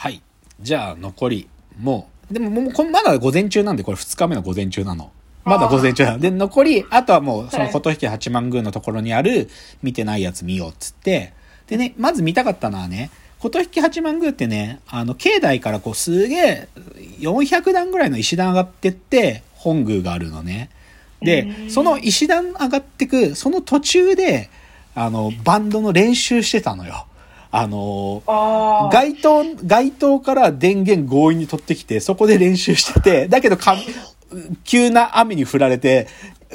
はい。じゃあ、残り、もう、でももう、こまだ午前中なんで、これ2日目の午前中なの。まだ午前中なの。で、残り、あとはもう、そのはい琴引八幡宮のところにある、見てないやつ見ようっつって、でね、まず見たかったのはね、琴引八幡宮ってね、あの、境内からこう、すげえ、400段ぐらいの石段上がってって、本宮があるのね。でう、んその石段上がってく、その途中で、あの、バンドの練習してたのよ。あの、ああ。街頭、街頭から電源強引に取ってきて、そこで練習してて、だけどか、急な雨に降られて、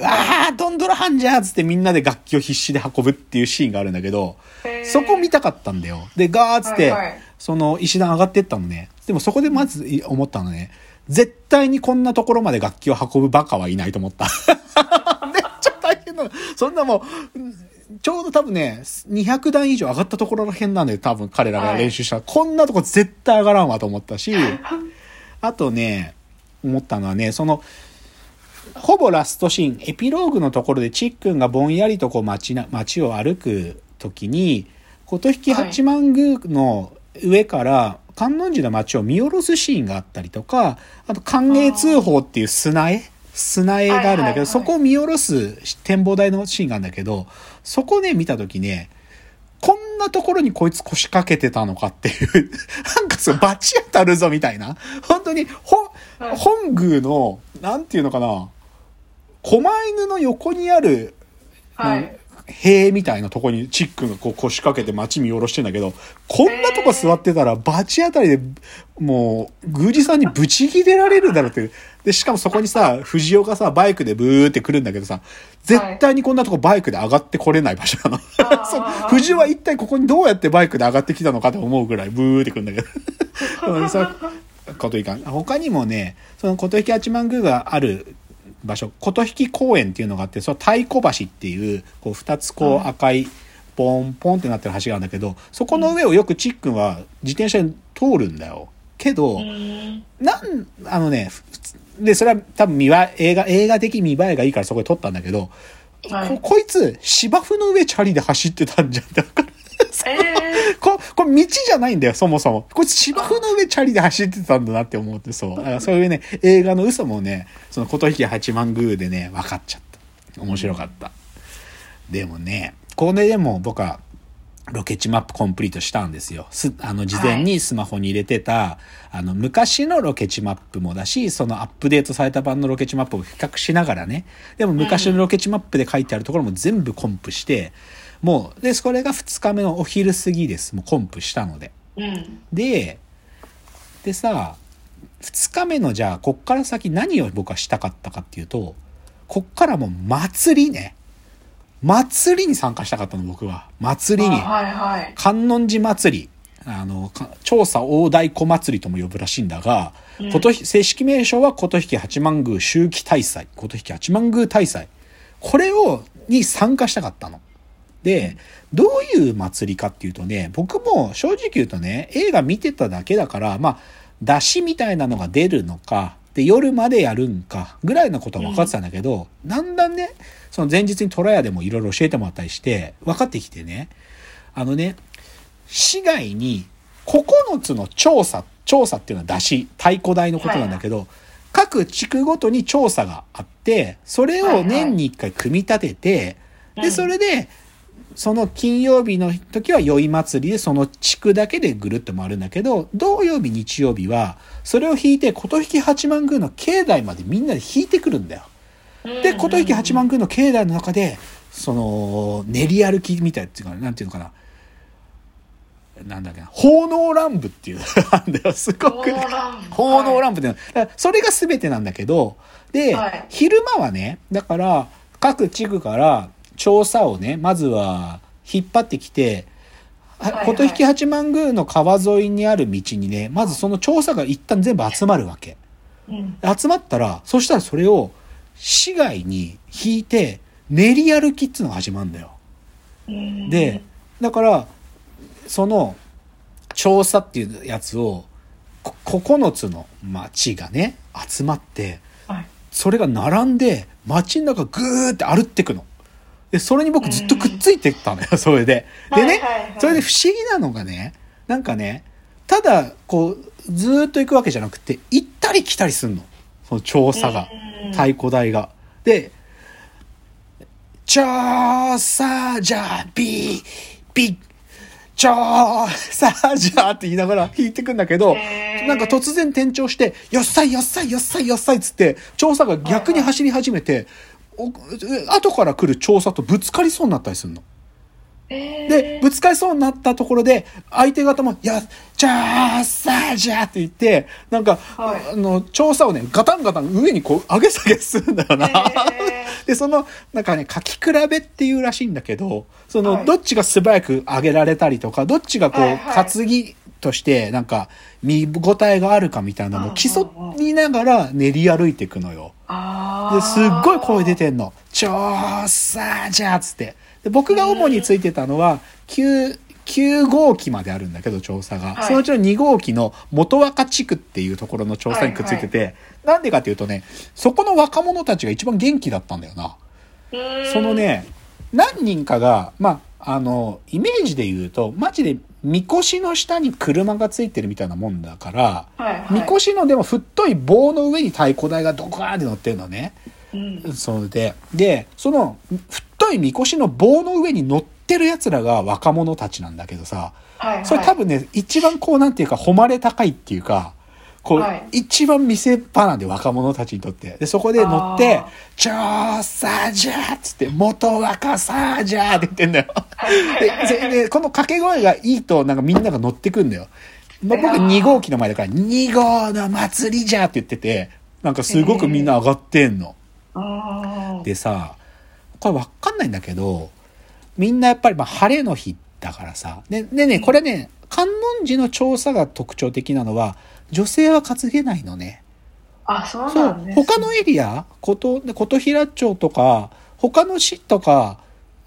ああ、ドンドラハンじゃーっつってみんなで楽器を必死で運ぶっていうシーンがあるんだけど、そこ見たかったんだよ。で、ガーっつって、はいはいその石段上がってったのね。でもそこでまず思ったのね。絶対にこんなところまで楽器を運ぶバカはいないと思った。めっちゃ大変なの。そんなもう、ちょうど多分ね、200段以上上がったところら辺なんだよ、多分彼らが練習した。こんなとこ絶対上がらんわと思ったし、あとね、思ったのはね、その、ほぼラストシーン、エピローグのところでチックンがぼんやりとこう街な、街を歩く時に、琴引八幡宮の上から観音寺の街を見下ろすシーンがあったりとか、あと歓迎通報っていう砂絵砂絵があるんだけど、はいはいはい。そこを見下ろす展望台のシーンがあるんだけど、そこね、見た時ね、こんなところにこいつ腰掛けてたのかっていう、なんかそう、バチ当たるぞみたいな。本当に、ほ、はい本宮の、なんていうのかな、狛犬の横にある、はい。塀みたいなとこにチックがこう腰掛けて街見下ろしてんだけど、こんなとこ座ってたらバチ当たりで、もう、宮司さんにブチ切れられるだろうって。で、しかもそこにさ、藤尾がさ、バイクでブーって来るんだけどさ、絶対にこんなとこバイクで上がってこれない場所なの。あ そうー藤尾は一体ここにどうやってバイクで上がってきたのかと思うぐらいブーって来るんだけど。こといかん。他にもね、その琴引八幡宮がある場所、琴引公園っていうのがあって、その太鼓橋っていう、こう二つこう赤い、ポンポンってなってる橋があるんだけど、そこの上をよくチックンは自転車で通るんだよ。けど、うんなん、あのね、ふで、それは多分見映画、映画的見栄えがいいからそこで撮ったんだけど、はいここいつ芝生の上チャリで走ってたんじゃんってわかる。え ここれ道じゃないんだよ、そもそも。こいつ芝生の上チャリで走ってたんだなって思って、そう。だからそういうね、映画の嘘もね、その琴引八幡宮でね、分かっちゃった。面白かった。でもね、これでも僕は、ロケ地マップコンプリートしたんですよ。す、あの、事前にスマホに入れてた、あの、昔のロケ地マップもだし、そのアップデートされた版のロケ地マップを比較しながらね、でも昔のロケ地マップで書いてあるところも全部コンプして、もう、で、それが2日目のお昼過ぎです。もうコンプしたので。ーうん。で、でさ、2日目のじゃあ、こっから先何を僕はしたかったかっていうと、こっからもう祭りね。祭りに参加したかったの、僕は。祭りに。あはいはい。観音寺祭り。あの、か調査大太鼓祭りとも呼ぶらしいんだが、うんことひ正式名称は琴引八幡宮秋季大祭。琴引八幡宮大祭。これを、に参加したかったの。で、どういう祭りかっていうとね、僕も正直言うとね、映画見てただけだから、まあ、出汁みたいなのが出るのか、で、夜までやるんか、ぐらいのことは分かってたんだけど、だんだんね、その前日にトラヤでもいろいろ教えてもらったりして、分かってきてね、あのね、市外に9つの調査、調査っていうのは出し、太鼓台のことなんだけど、各地区ごとに調査があって、それを年に1回組み立てて、で、うん。それで、その金曜日の時は宵祭りでその地区だけでぐるっと回るんだけど、土曜日、日曜日は、それを引いて、琴引八幡宮の境内までみんなで引いてくるんだよ。で、琴引八幡宮の境内の中で、その、練り歩きみたいっていうか、なんていうのかな。なんだっけな、奉納乱舞っていうのがあるんだよ、すごく。奉納乱舞っていうの。それが全てなんだけど、で、はい昼間はね、だから、各地区から調査をね、まずは引っ張ってきて、琴引八幡宮の川沿いにある道にね、まずその調査が一旦全部集まるわけ。うん。集まったら、そしたらそれを市外に引いて練り歩きっていうのが始まるんだよ。うんで、だから、その調査っていうやつを、こ9つの町がね、集まって、はい。それが並んで街の中ぐーって歩ってくの。で、それに僕ずっとくっついてったのよ、それで。でねそれで不思議なのがね、なんかね、ただ、こう、ずーっと行くわけじゃなくて、行ったり来たりすんの。その調査が。うん太鼓台が。で、調査じゃ、ビー、ビー、調査じゃって言いながら弾いてくんだけど、なんか突然転調して、よっさいよっさいよっさいよっさいっつって、調査が逆に走り始めて、お後から来る調査とぶつかりそうになったりするの。えー。で、ぶつかりそうになったところで、相手方も、いや、じゃあ、さあ、じゃあって言って、なんか、はい。あの、調査をね、ガタンガタン上にこう、上げ下げするんだよな。へ で、その、なんかね、書き比べっていうらしいんだけど、その、はい。どっちが素早く上げられたりとか、どっちがこう、はいはい。担ぎとして、なんか、見応えがあるかみたいなのを競いながら練り歩いていくのよ。ですっごい声出てんの。調査じゃあっつって。で僕が主についてたのは、9、9号機まであるんだけど、調査が。はいそのうちの2号機の元若地区っていうところの調査にくっついてて、なんでかっていうとね、そこの若者たちが一番元気だったんだよな。そのね、何人かが、まあ、あの、イメージで言うと、マジで、みこしの下に車がついてるみたいなもんだから、みこしのでも太い棒の上に太鼓台がドカーンって乗ってるのね。うん。それで、で、その、太いみこしの棒の上に乗ってる奴らが若者たちなんだけどさ、はいはい。それ多分ね、一番こうなんていうか、誉れ高いっていうか、こう、はい一番見せ場なんで若者たちにとって。で、そこで乗ってあ、調査じゃーっつって、元若さじゃーって言ってんだよ。ででで、この掛け声がいいと、なんかみんなが乗ってくんだよ。まあ、僕あー2号機の前だから、2号の祭りじゃーって言ってて、なんかすごくみんな上がってんの。あーでさこれわかんないんだけどみんなやっぱりまあ晴れの日だからさででねこれね観音寺の調査が特徴的なのは女性は担げないのね。あそうそなんですう。他のエリア琴琴平町とか他の市とか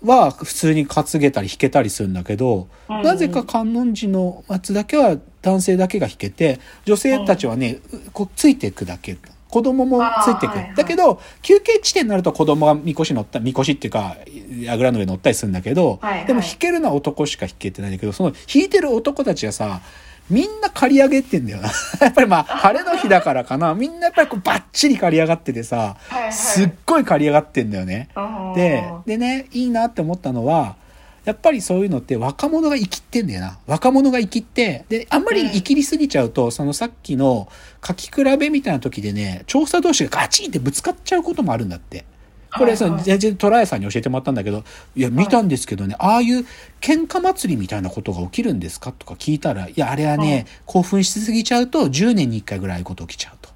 は普通に担げたり弾けたりするんだけど、うんなぜか観音寺の松だけは男性だけが弾けて女性たちはね、うこうついていくだけ。子供もついていく、はいはい。だけど休憩地点になると子供がみこし乗ったみこしっていうかあぐらの上乗ったりするんだけど、はいはい。でも弾けるのは男しか弾けてないんだけどその弾いてる男たちがさみんな刈り上げてんだよな。やっぱりまあ、晴れの日だからかな。みんなやっぱりこうバッチリ刈り上がっててさ、はいはいすっごい刈り上がってんだよね。で、でね、いいなって思ったのは、やっぱりそういうのって若者が生きってんだよな。若者が生きって、で、あんまり生きりすぎちゃうと、そのさっきの書き比べみたいな時でね、調査同士がガチンってぶつかっちゃうこともあるんだって。これ、その、はいはい。全然トライさんに教えてもらったんだけど、いや、見たんですけどね、ああいう喧嘩祭りみたいなことが起きるんですかとか聞いたら、いや、あれはね、興奮しすぎちゃうと、10年に1回ぐらいああいうこと起きちゃうと。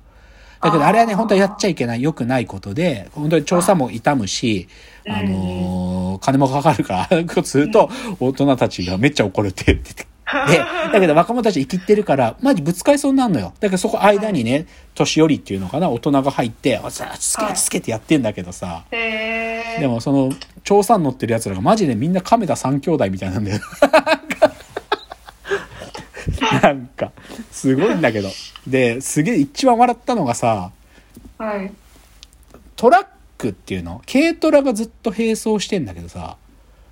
だけど、あれはね、本当はやっちゃいけない、良くないことで、本当に調査も痛むし、うん。あのー金もかかるから、ことすると、大人たちがめっちゃ怒るって言ってて。で、だけど若者たち生きってるから、マジぶつかりそうになるのよ。だからそこ間にね、年寄りっていうのかな、大人が入って、あさ、つけはい。つけてやってんだけどさ、へー。でもその、調査に乗ってる奴らがマジでみんな亀田三兄弟みたいなんだよ。なんか、すごいんだけど。で、すげえ一番笑ったのがさ、はい。トラックっていうの？軽トラがずっと並走してんだけどさ、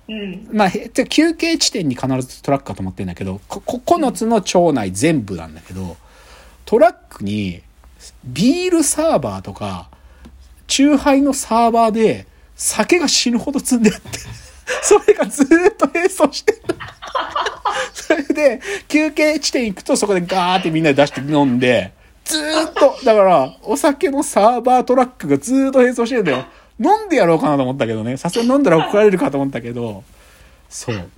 うんまあ、休憩地点に必ずトラックかと思ってんだけど、9つの町内全部なんだけど、トラックにビールサーバーとか、チューハイのサーバーで酒が死ぬほど積んであって、それがずっと並走してる。それで、休憩地点行くとそこでガーってみんなで出して飲んで、ずっと、だから、お酒のサーバートラックがずっと並走してるんだよ。飲んでやろうかなと思ったけどね。さすがに飲んだら怒られるかと思ったけど、そう。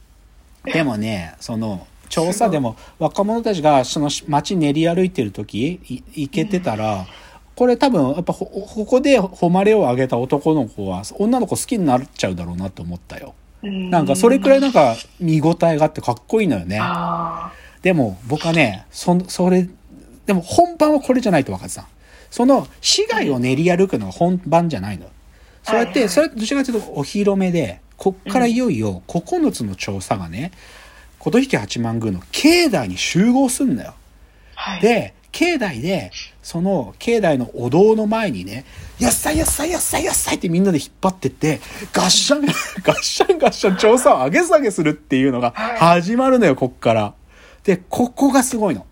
でもね、その、調査でも若者たちがその街練り歩いてる時、い行けてたら、これ多分やっぱほここで誉れを上げた男の子は女の子好きになっちゃうだろうなと思ったよ。なんかそれくらいなんか見応えがあってかっこいいのよね。あでも僕はね、そ、それ、でも本番はこれじゃないと分かってた。その市街を練り歩くのが本番じゃないの。そうやって、それどちらかというとお披露目で、こっからいよいよ9つの調査がね、琴引八幡宮の境内に集合すんだよ。ーはいで、境内で、その境内のお堂の前にね、やっさいやっさいやっさいやっさいってみんなで引っ張ってって、ガッシャン、ガッシャンガッシャン調査を上げ下げするっていうのがはい始まるのよ、こっから。で、ここがすごいの。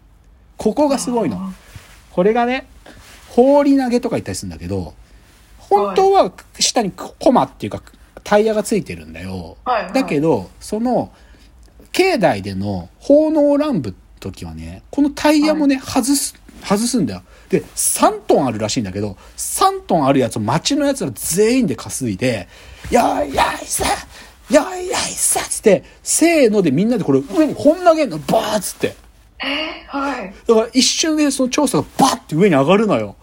ここがすごいの。これがね、放り投げとか言ったりするんだけど、本当は下にコマっていうかタイヤがついてるんだよ。はいはいだけど、その、境内での奉納乱舞時はね、このタイヤもね、外す、外すんだよ。で、3トンあるらしいんだけど、3トンあるやつを町のやつら全員で担いで、やいやいさやいやいさつって、せーのでみんなでこれ上にこん投げんの、バーッつって。はい。だから一瞬でその調査がバッて上に上がるのよ。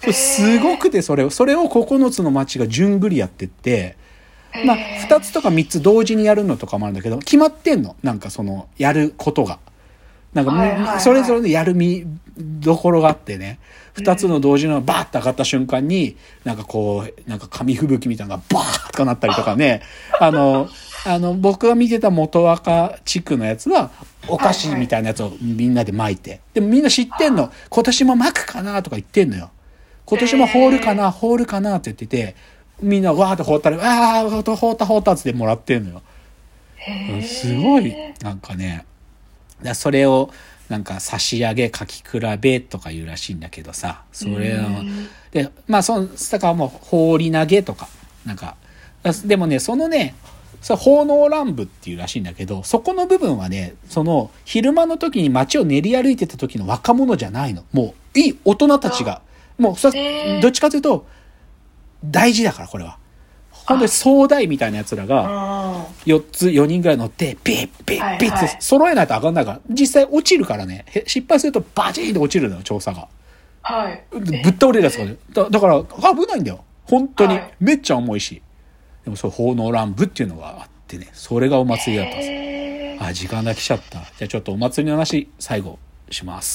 それすごくてそれを、それを9つの町が順繰りやってって、まあ、へー2つとか3つ同時にやるのとかもあるんだけど、決まってんの？なんかその、やることが。なんかもう、はいはいはいそれぞれのやるみどころがあってね、2つの同時のバーッと上がった瞬間に、なんかこう、なんか紙吹雪みたいなのがバーッとかなったりとかね、あの、あの、僕が見てた元若地区のやつは、お菓子みたいなやつをみんなで巻いて。でもみんな知ってんの。今年も巻くかなとか言ってんのよ。今年もホールかな、ホールかなって言ってて、みんなわーって放ったり、わー、ほったほったほったってもらってんのよ。すごい、なんかね、だそれを、なんか差し上げ、書き比べとか言うらしいんだけどさ、それをうん、で、まあ、その、だからもう、放り投げとか、なんか、だでもね、そのね、それ奉納乱舞っていうらしいんだけど、そこの部分はね、その、昼間の時に街を練り歩いてた時の若者じゃないの。もう、いい大人たちが、もう、そへーどっちかというと、大事だから、これは。本当に総大みたいな奴らが、あ4つ、4人ぐらい乗って、ピッピッピッって揃えないと上がんないから、実際落ちるからね、へ失敗するとバチーンと落ちるのよ、調査が。ーはい。ぶっ倒れるやつがね。だだから、危ないんだよ。本当にはい。めっちゃ重いし。でもそう、奉納乱舞っていうのがあってね、それがお祭りだったんですあ、時間が来ちゃった。じゃあちょっとお祭りの話、最後します。